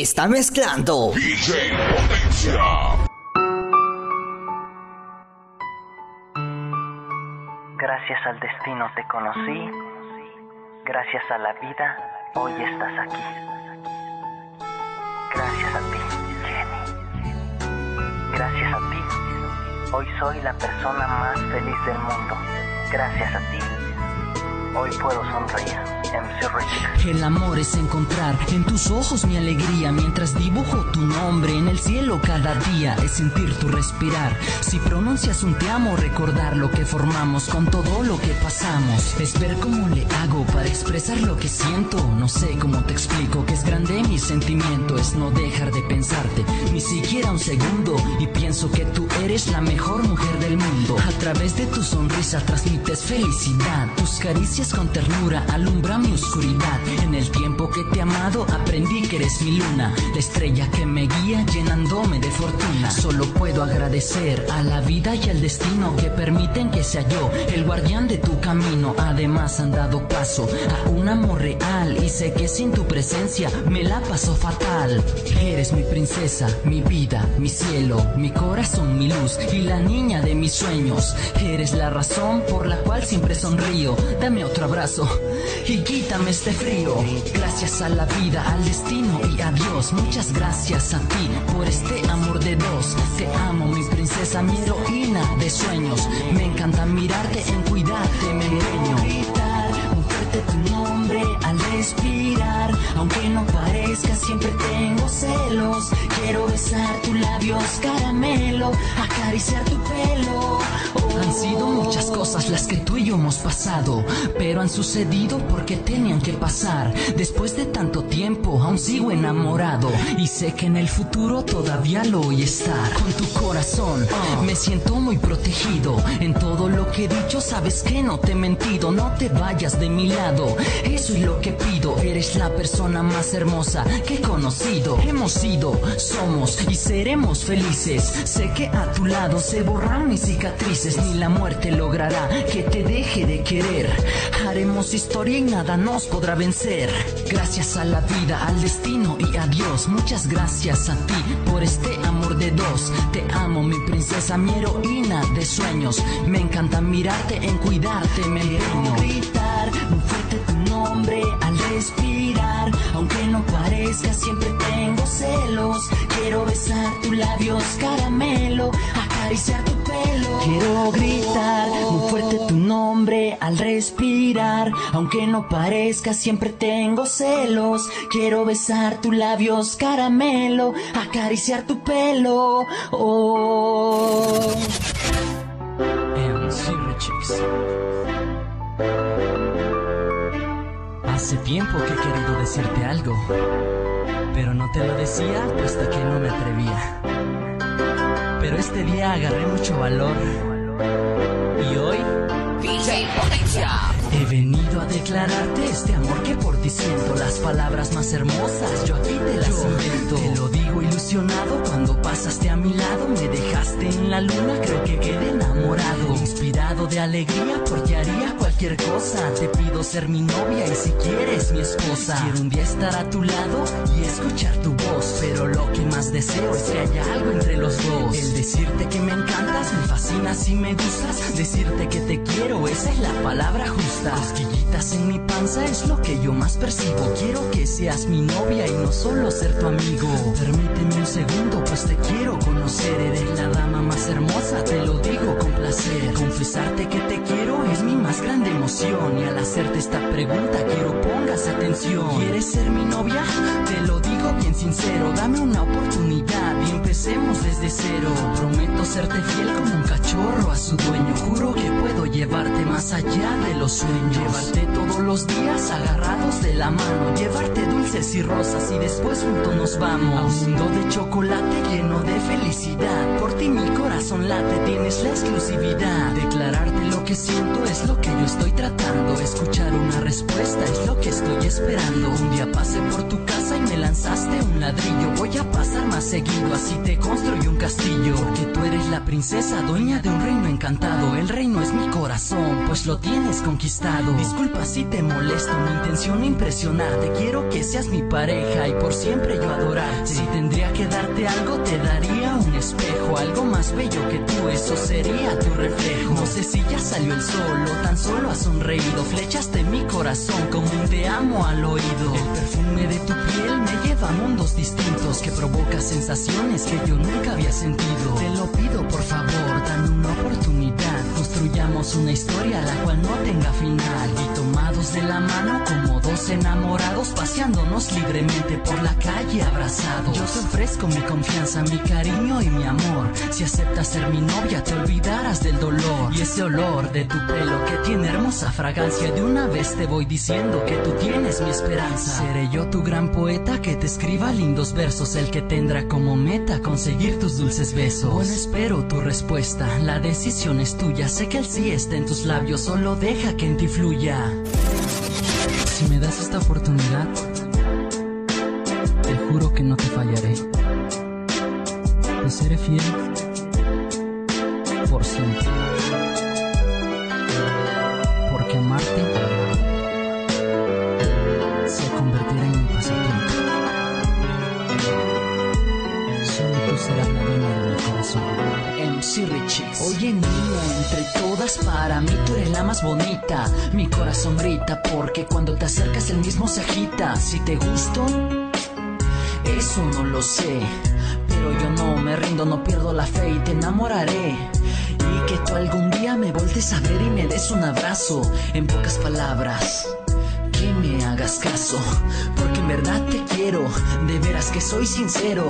está mezclando. DJ Potencia. Gracias al destino te conocí, gracias a la vida hoy estás aquí. Gracias a ti, Jenny. Gracias a ti, hoy soy la persona más feliz del mundo. Gracias a ti, hoy puedo sonreír. El amor es encontrar en tus ojos mi alegría mientras dibujo tu nombre en el cielo cada día. Es sentir tu respirar. Si pronuncias un te amo, recordar lo que formamos con todo lo que pasamos. Es ver cómo le hago para expresar lo que siento. No sé cómo te explico que es grande mi sentimiento. Es no dejar de pensarte ni siquiera un segundo. Y pienso que tú eres la mejor mujer del mundo. A través de tu sonrisa transmites felicidad. Tus caricias con ternura alumbran mi oscuridad. En el tiempo que te he amado, aprendí que eres mi luna, la estrella que me guía llenándome de fortuna. Solo puedo agradecer a la vida y al destino que permiten que sea yo el guardián de tu camino. Además, han dado paso a un amor real y sé que sin tu presencia me la paso fatal. Eres mi princesa, mi vida, mi cielo, mi corazón, mi luz y la niña de mis sueños. Eres la razón por la cual siempre sonrío. Dame abrazo y quítame este frío. Gracias a la vida, al destino y a Dios. Muchas gracias a ti por este amor de dos. Te amo, mi princesa, mi heroína de sueños. Me encanta mirarte, en cuidarte, me empeño. Tu nombre al respirar. Aunque no parezca, siempre tengo celos. Quiero besar tus labios, caramelo, acariciar tu pelo. Han sido muchas cosas las que tú y yo hemos pasado, pero han sucedido porque tenían que pasar. Después de tanto tiempo, aún sigo enamorado y sé que en el futuro todavía lo voy a estar. Con tu corazón me siento muy protegido. En todo lo que he dicho, sabes que no te he mentido. No te vayas de mi lado, eso es lo que pido. Eres la persona más hermosa que he conocido. Hemos sido, somos y seremos felices. Sé que a tu lado se borran mis cicatrices ni la muerte logrará que te deje de querer. Haremos historia y nada nos podrá vencer. Gracias a la vida, al destino y a Dios. Muchas gracias a ti por este amor de dos. Te amo, mi princesa, mi heroína de sueños. Me encanta mirarte, en cuidarte, me empeño. Caramelo, acariciar tu pelo. Quiero gritar muy fuerte tu nombre al respirar. Aunque no parezca, siempre tengo celos. Quiero besar tus labios, caramelo, acariciar tu pelo. Oh. Hace tiempo que he querido decirte algo, pero no te lo decía hasta que no me atrevía. Pero este día agarré mucho valor. Y hoy DJ Potencia. He venido a declararte este amor que por ti siento. Las palabras más hermosas yo aquí te las invento. Te lo digo ilusionado cuando pasaste a mi lado Me dejaste en la luna, creo que quedé enamorado. Inspirado de alegría porque haría cosa Te pido ser mi novia y si quieres mi esposa Quiero un día estar a tu lado y escuchar tu voz Pero lo que más deseo es que haya algo entre los dos El decirte que me encantas, me fascinas y me gustas Decirte que te quiero, esa es la palabra justa Cosquillitas en mi panza es lo que yo más percibo. Quiero que seas mi novia y no solo ser tu amigo. Permíteme un segundo, pues te quiero conocer. Eres la dama más hermosa, te lo digo con placer. Confesarte que te quiero es mi más grande emoción. Y al hacerte esta pregunta, quiero pongas atención. ¿Quieres ser mi novia? Te lo digo bien sincero. Dame una oportunidad y empecemos desde cero. Prometo serte fiel como un cachorro a su dueño. Juro que puedo llevarte más allá de los sueños. Llevarte todos los días agarrados de la mano. Llevarte dulces y rosas y después juntos nos vamos. A un mundo de chocolate lleno de felicidad. Por ti mi corazón late, tienes la exclusividad. Declararte lo que siento estoy tratando. Escuchar una respuesta que estoy esperando. Un día pasé por tu casa y me lanzaste un ladrillo. Voy a pasar más seguido, así te construyo un castillo. Porque tú eres la princesa, dueña de un reino encantado. El reino es mi corazón, pues lo tienes conquistado. Disculpa si te molesto, mi intención impresionarte. Quiero que seas mi pareja y por siempre yo adorarte. Si tendría que darte algo, te daría un espejo. Algo más bello que tú, eso sería tu reflejo. No sé si ya salió el sol o tan solo has sonreído. Flechas de mi corazón como un te amo al oído. El perfume de tu piel me lleva a mundos distintos que provoca sensaciones que yo nunca había sentido. Te lo pido por favor, dame una oportunidad. Construyamos una historia la cual no tenga final. Y tomados de la mano como dos enamorados paseándonos libremente por la calle abrazados. Yo te ofrezco mi confianza, mi cariño y mi amor. Si aceptas ser mi novia te olvidarás del dolor. Y ese olor de tu pelo que tiene hermosa fragancia. De una vez te voy diciendo que tú tienes mi esperanza. Seré yo tu gran poeta que te escriba lindos versos. El que tendrá como meta conseguir tus dulces besos. Bueno, espero tu respuesta. La decisión es tuya. Sé que el sí en tus labios. Solo deja que en ti fluya. Si me das esta oportunidad, te juro que no te fallaré. Te seré fiel por siempre. Porque amarte MC Richie. Oye niña, entre todas para mí tú eres la más bonita. Mi corazón grita porque cuando te acercas el mismo se agita. Si te gusto, eso no lo sé. Pero yo no me rindo, no pierdo la fe y te enamoraré. Y que tú algún día me voltes a ver y me des un abrazo. En pocas palabras, que me hagas caso. Porque en verdad te quiero, de veras que soy sincero.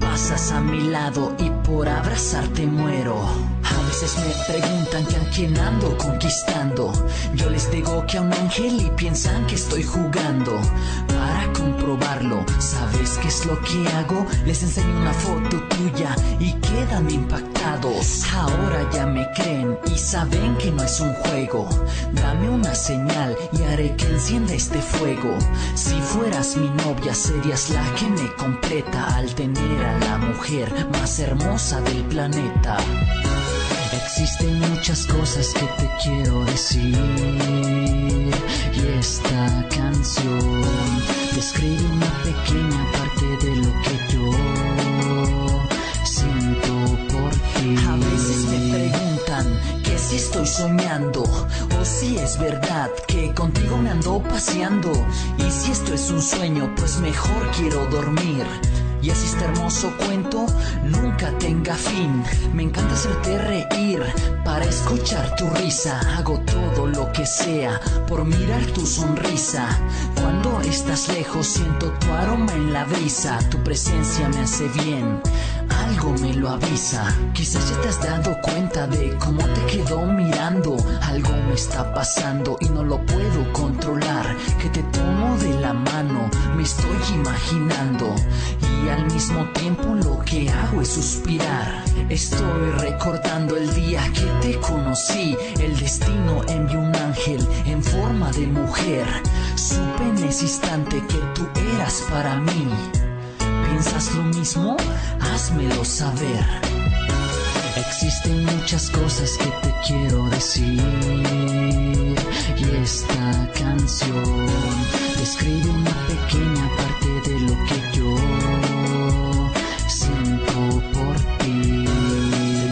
Pasas a mi lado y por abrazarte muero. Veces me preguntan que a quién ando conquistando. Yo les digo que a un ángel y piensan que estoy jugando. Para comprobarlo, ¿sabes qué es lo que hago? Les enseño una foto tuya y quedan impactados. Ahora ya me creen y saben que no es un juego. Dame una señal y haré que encienda este fuego. Si fueras mi novia, serías la que me completa al tener a la mujer más hermosa del planeta. Existen muchas cosas que te quiero decir y esta canción describe una pequeña parte de lo que yo siento por ti. A veces me preguntan que si estoy soñando o si es verdad que contigo me ando paseando y si esto es un sueño pues mejor quiero dormir. Y así este hermoso cuento nunca tenga fin. Me encanta hacerte reír para escuchar tu risa. Hago todo lo que sea por mirar tu sonrisa. Cuando estás lejos siento tu aroma en la brisa. Tu presencia me hace bien. Algo me lo avisa. Quizás ya te has dado cuenta de cómo te quedo mirando. Algo me está pasando y no lo puedo controlar. Que te tomo de la mano, me estoy imaginando. Y al mismo tiempo lo que hago es suspirar. Estoy recordando el día que te conocí. El destino envió un ángel en forma de mujer. Supe en ese instante que tú eras para mí. ¿Piensas lo mismo? Házmelo saber. Existen muchas cosas que te quiero decir y esta canción describe una pequeña parte de lo que yo siento por ti.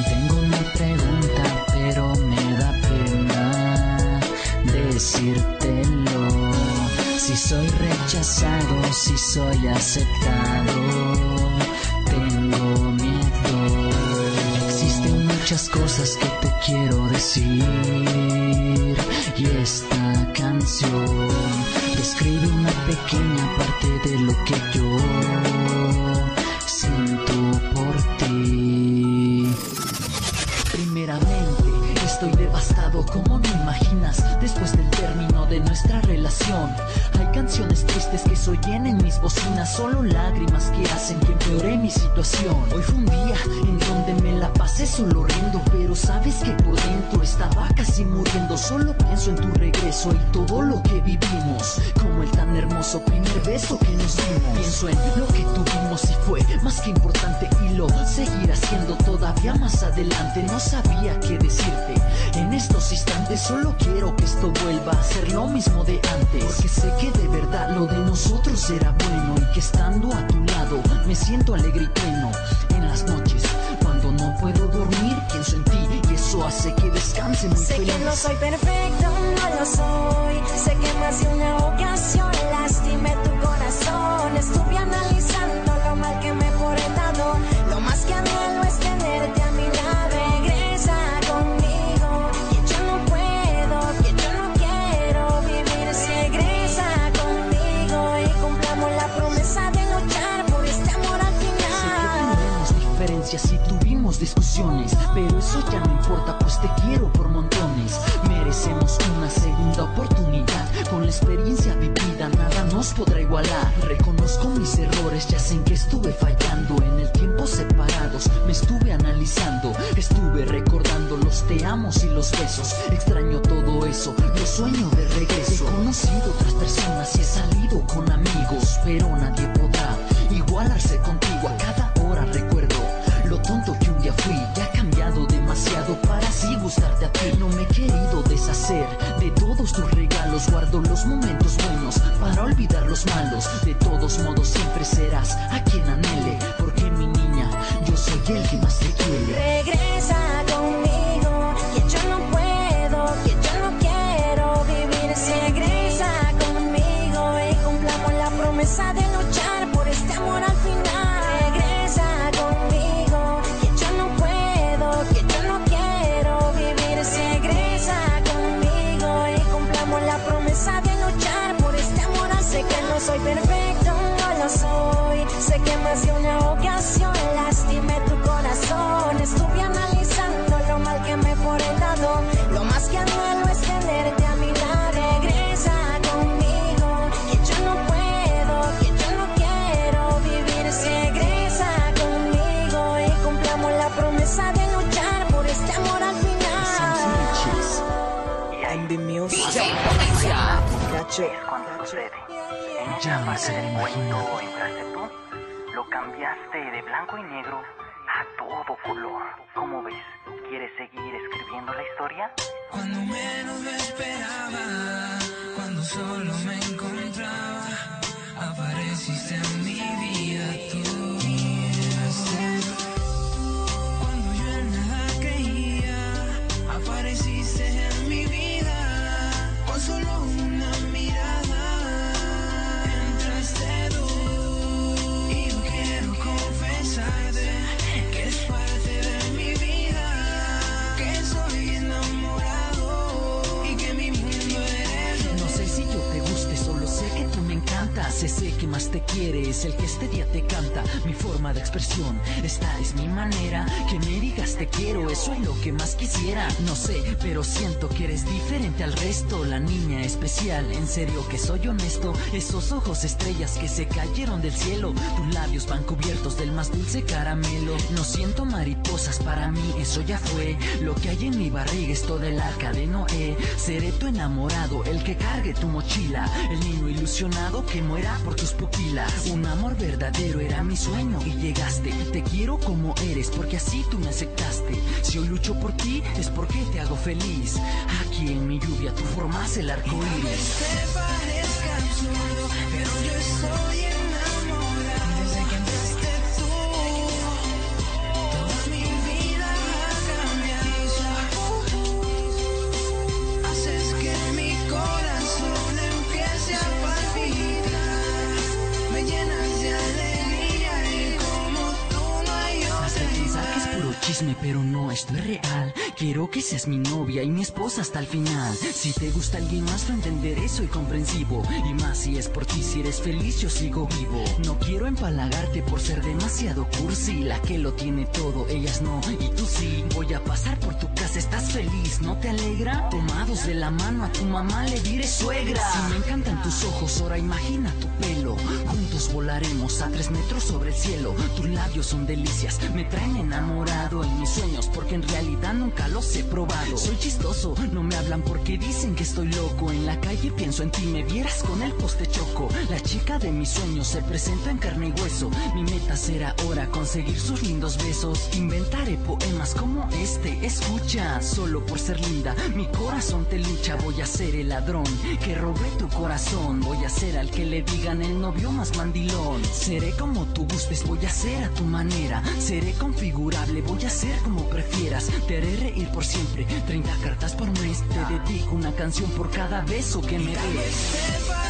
Tengo una pregunta, pero me da pena decírtelo. Si soy rechazado, si soy aceptado, tengo miedo. Existen muchas cosas que te quiero decir y esta canción describe una pequeña parte de lo que yo tristes que soy en mis bocinas, solo lágrimas que hacen que empeore mi situación. Hoy fue un día en donde me la pasé solo riendo, pero sabes que por dentro estaba casi muriendo. Solo pienso en tu regreso y todo lo que vivimos, como el tan hermoso primer beso que nos dimos. Pienso en lo que tuvimos y fue más que importante y lo seguirá siendo todavía más adelante. No sabía qué decirte en estos instantes, solo quiero que esto vuelva a ser lo mismo de antes, será bueno y que estando a tu lado me siento alegre y pleno en las noches. Cuando no puedo dormir pienso en ti y eso hace que descanse muy sé feliz. que no soy perfecto no lo soy. Sé que más de una ocasión lastimé tu corazón discusiones, pero eso ya no importa, pues te quiero por montones. Merecemos una segunda oportunidad. Con la experiencia vivida, nada nos podrá igualar. Reconozco mis errores, ya sé que estuve fallando. En el tiempo separados, me estuve analizando. Estuve recordando los te amos y los besos. Extraño todo eso, lo sueño de regreso. He conocido otras personas y he salido con amigos, pero nadie podrá igualarse contigo a cada hora recuerdo lo tonto que un día fui y ha cambiado demasiado para así gustarte a ti. No me he querido deshacer de todos tus regalos guardo los momentos buenos para olvidar los malos. De todos modos siempre serás a quien Ya me sé del entraste tú, lo cambiaste de blanco y negro a todo color. ¿Cómo ves? ¿Quieres seguir escribiendo la historia? Cuando menos me esperaba, cuando solo me encontraba, apareciste en mi vida quiero, eso es lo que más quisiera. No sé, pero siento que eres diferente al resto. La niña especial, en serio que soy honesto. Esos ojos estrellas que se cayeron del cielo. Tus labios van cubiertos del más dulce caramelo. No siento mariposas para mí, eso ya fue. Lo que hay en mi barriga es todo el arca de Noé. Seré tu enamorado, el que cargue tu mochila. El niño ilusionado que muera por tus pupilas. Un amor verdadero era mi sueño y llegaste. Te quiero como eres porque así tú me aceptaste. Si hoy lucho por ti es porque te hago feliz. Aquí en mi lluvia tú formas el arco iris. Pero no esto es real. Quiero que seas mi novia y mi esposa hasta el final. Si te gusta alguien más, lo entenderé, soy comprensivo. Y más si es por ti, si eres feliz, yo sigo vivo. No quiero empalagarte por ser demasiado cursi. La que lo tiene todo, ellas no, y tú sí. Voy a pasar por tu casa, estás feliz, ¿no te alegra? Tomados de la mano a tu mamá le diré suegra. Si me encantan tus ojos, ahora imagina tu pelo. Volaremos a tres metros sobre el cielo. Tus labios son delicias, me traen enamorado en en realidad nunca los he probado. Soy chistoso, no me hablan porque dicen que estoy loco. En la calle pienso en ti, me vieras con el poste choco. La chica de mis sueños se presenta en carne y hueso. Mi meta será ahora conseguir sus lindos besos. Inventaré poemas como este, escucha. Solo por ser linda, mi corazón te lucha. Voy a ser el ladrón que robé tu corazón. Voy a ser al que le digan el novio más mandilón. Seré como tú gustes, voy a ser a tu manera. Seré configurable, voy a ser como prefieras. Haré reír por siempre. 30 cartas por mes. Te dedico una canción por cada beso que me des.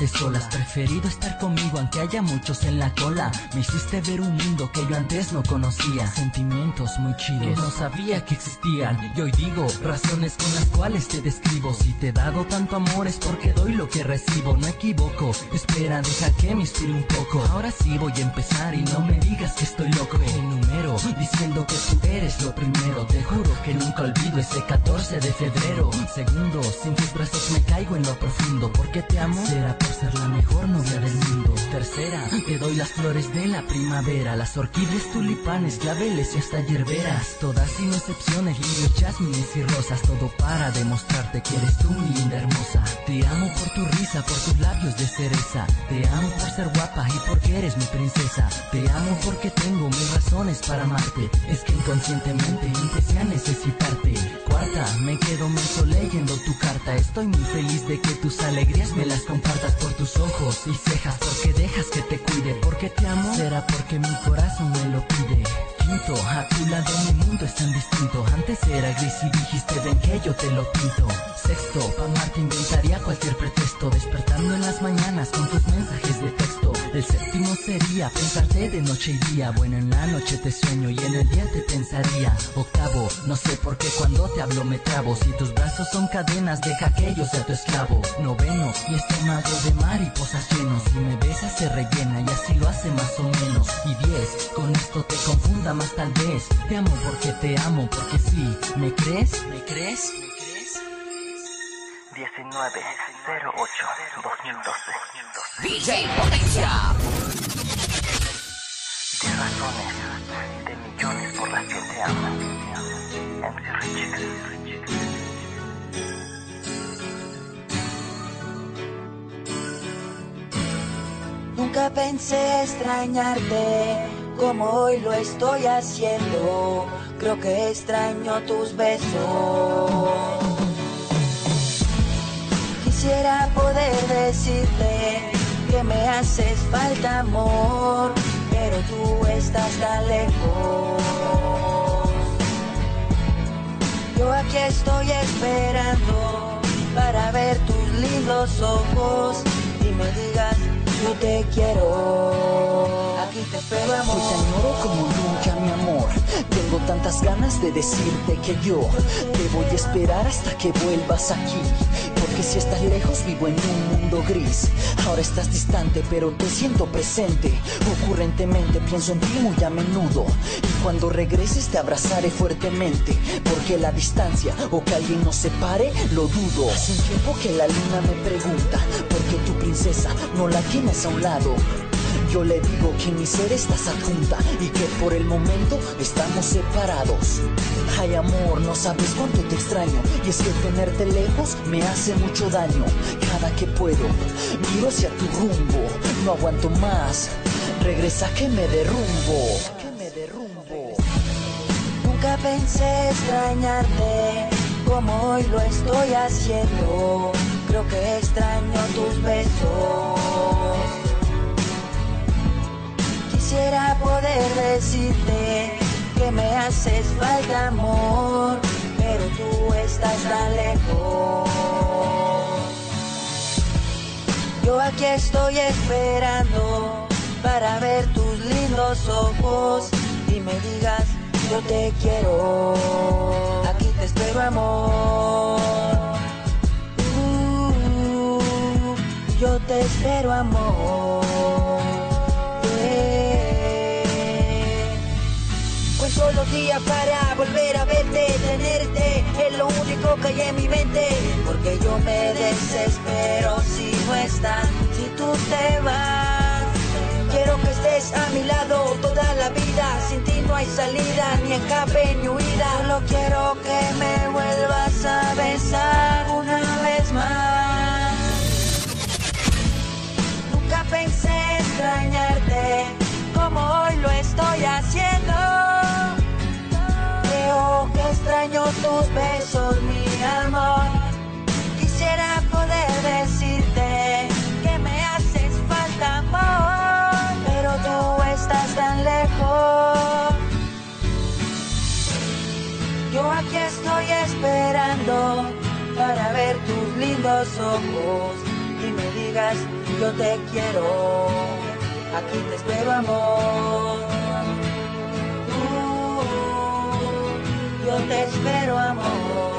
Has preferido estar conmigo aunque haya muchos en la cola. Me hiciste ver un mundo que yo antes no conocía. Sentimientos muy chidos que no sabía que existían. Y hoy digo razones con las cuales te describo. Si te he dado tanto amor es porque doy lo que recibo. No equivoco. Espera, deja que me inspire un poco. Ahora sí voy a empezar y no me digas que estoy loco. Enumero diciendo que tú eres lo primero. Te juro que nunca olvido ese 14 de febrero. Segundo, sin tus brazos me caigo en lo profundo. Porque te amo, será ser la mejor novia del mundo. Tercera, te doy las flores de la primavera. Las orquídeas, tulipanes, claveles y hasta hierberas. Todas sin excepciones, lirios, jazmines y rosas. Todo para demostrarte que eres tú mi linda hermosa. Te amo por tu risa, por tus labios de cereza. Te amo por ser guapa y porque eres mi princesa. Te amo porque tengo mil razones para amarte. Es que inconscientemente empecé a necesitarte. Cuarta, me quedo menso leyendo tu carta. Estoy muy feliz de que tus alegrías me las compartas por tus ojos y cejas. Porque dejas que te cuide. Porque te amo, será porque mi corazón me lo pide. Quinto, a tu lado mi mundo es tan distinto. Antes era gris y dijiste ven que yo te lo pinto. Sexto, amarte inventaría cualquier pretexto. Despertando en las mañanas con tus mensajes de texto. El séptimo sería pensarte de noche y día. Bueno, en la noche te sueño y en el día te pensaría. Octavo, no sé por qué cuando te hablo me trabo. Si tus brazos son cadenas, deja que yo sea tu esclavo. Noveno, mi estómago de mariposas llenos. Si me besas se rellena y así lo hace más o menos. Y diez, con esto te confunda más tal vez. Te amo porque te amo, porque sí. ¿Me crees? ¿Me crees? 19-08-2012. DJ Potencia. 10 razones de millones por las que te amo. MC Rich. Nunca pensé extrañarte como hoy lo estoy haciendo. Creo que extraño tus besos. Quisiera poder decirte que me haces falta amor, pero tú estás tan lejos. Yo aquí estoy esperando para ver tus lindos ojos y me digas yo te quiero. Aquí te espero amor. Hoy te como nunca, mi amor. Tengo tantas ganas de decirte que yo te voy a esperar hasta que vuelvas aquí. Porque si estás lejos vivo en un mundo gris. Ahora estás distante, pero te siento presente. Ocurrentemente pienso en ti muy a menudo. Y cuando regreses te abrazaré fuertemente. Porque la distancia o que alguien nos separe, lo dudo. Hace un tiempo que la luna me pregunta por qué tu princesa no la tienes a un lado. Yo le digo que mi ser estás adjunta y que por el momento estamos separados. Ay amor, no sabes cuánto te extraño y es que tenerte lejos me hace mucho daño. Cada que puedo, miro hacia tu rumbo, no aguanto más. Regresa que me derrumbo. Que me derrumbo. Nunca pensé extrañarte como hoy lo estoy haciendo. Creo que extraño tus besos. Quisiera poder decirte que me haces falta amor, pero tú estás tan lejos. Yo aquí estoy esperando para ver tus lindos ojos y me digas yo te quiero. Aquí te espero amor. Uh, yo te espero amor. Los días para volver a verte, tenerte, es lo único que hay en mi mente. Porque yo me desespero si no estás, si tú te vas. Quiero que estés a mi lado toda la vida, sin ti no hay salida, ni escape ni huida. Solo quiero que me vuelvas a besar una vez más. Nunca pensé extrañarte como hoy lo estoy haciendo. Extraño tus besos, mi amor. Quisiera poder decirte que me haces falta amor, pero tú estás tan lejos. Yo aquí estoy esperando para ver tus lindos ojos y me digas yo te quiero. Aquí te espero amor. yo te espero amor.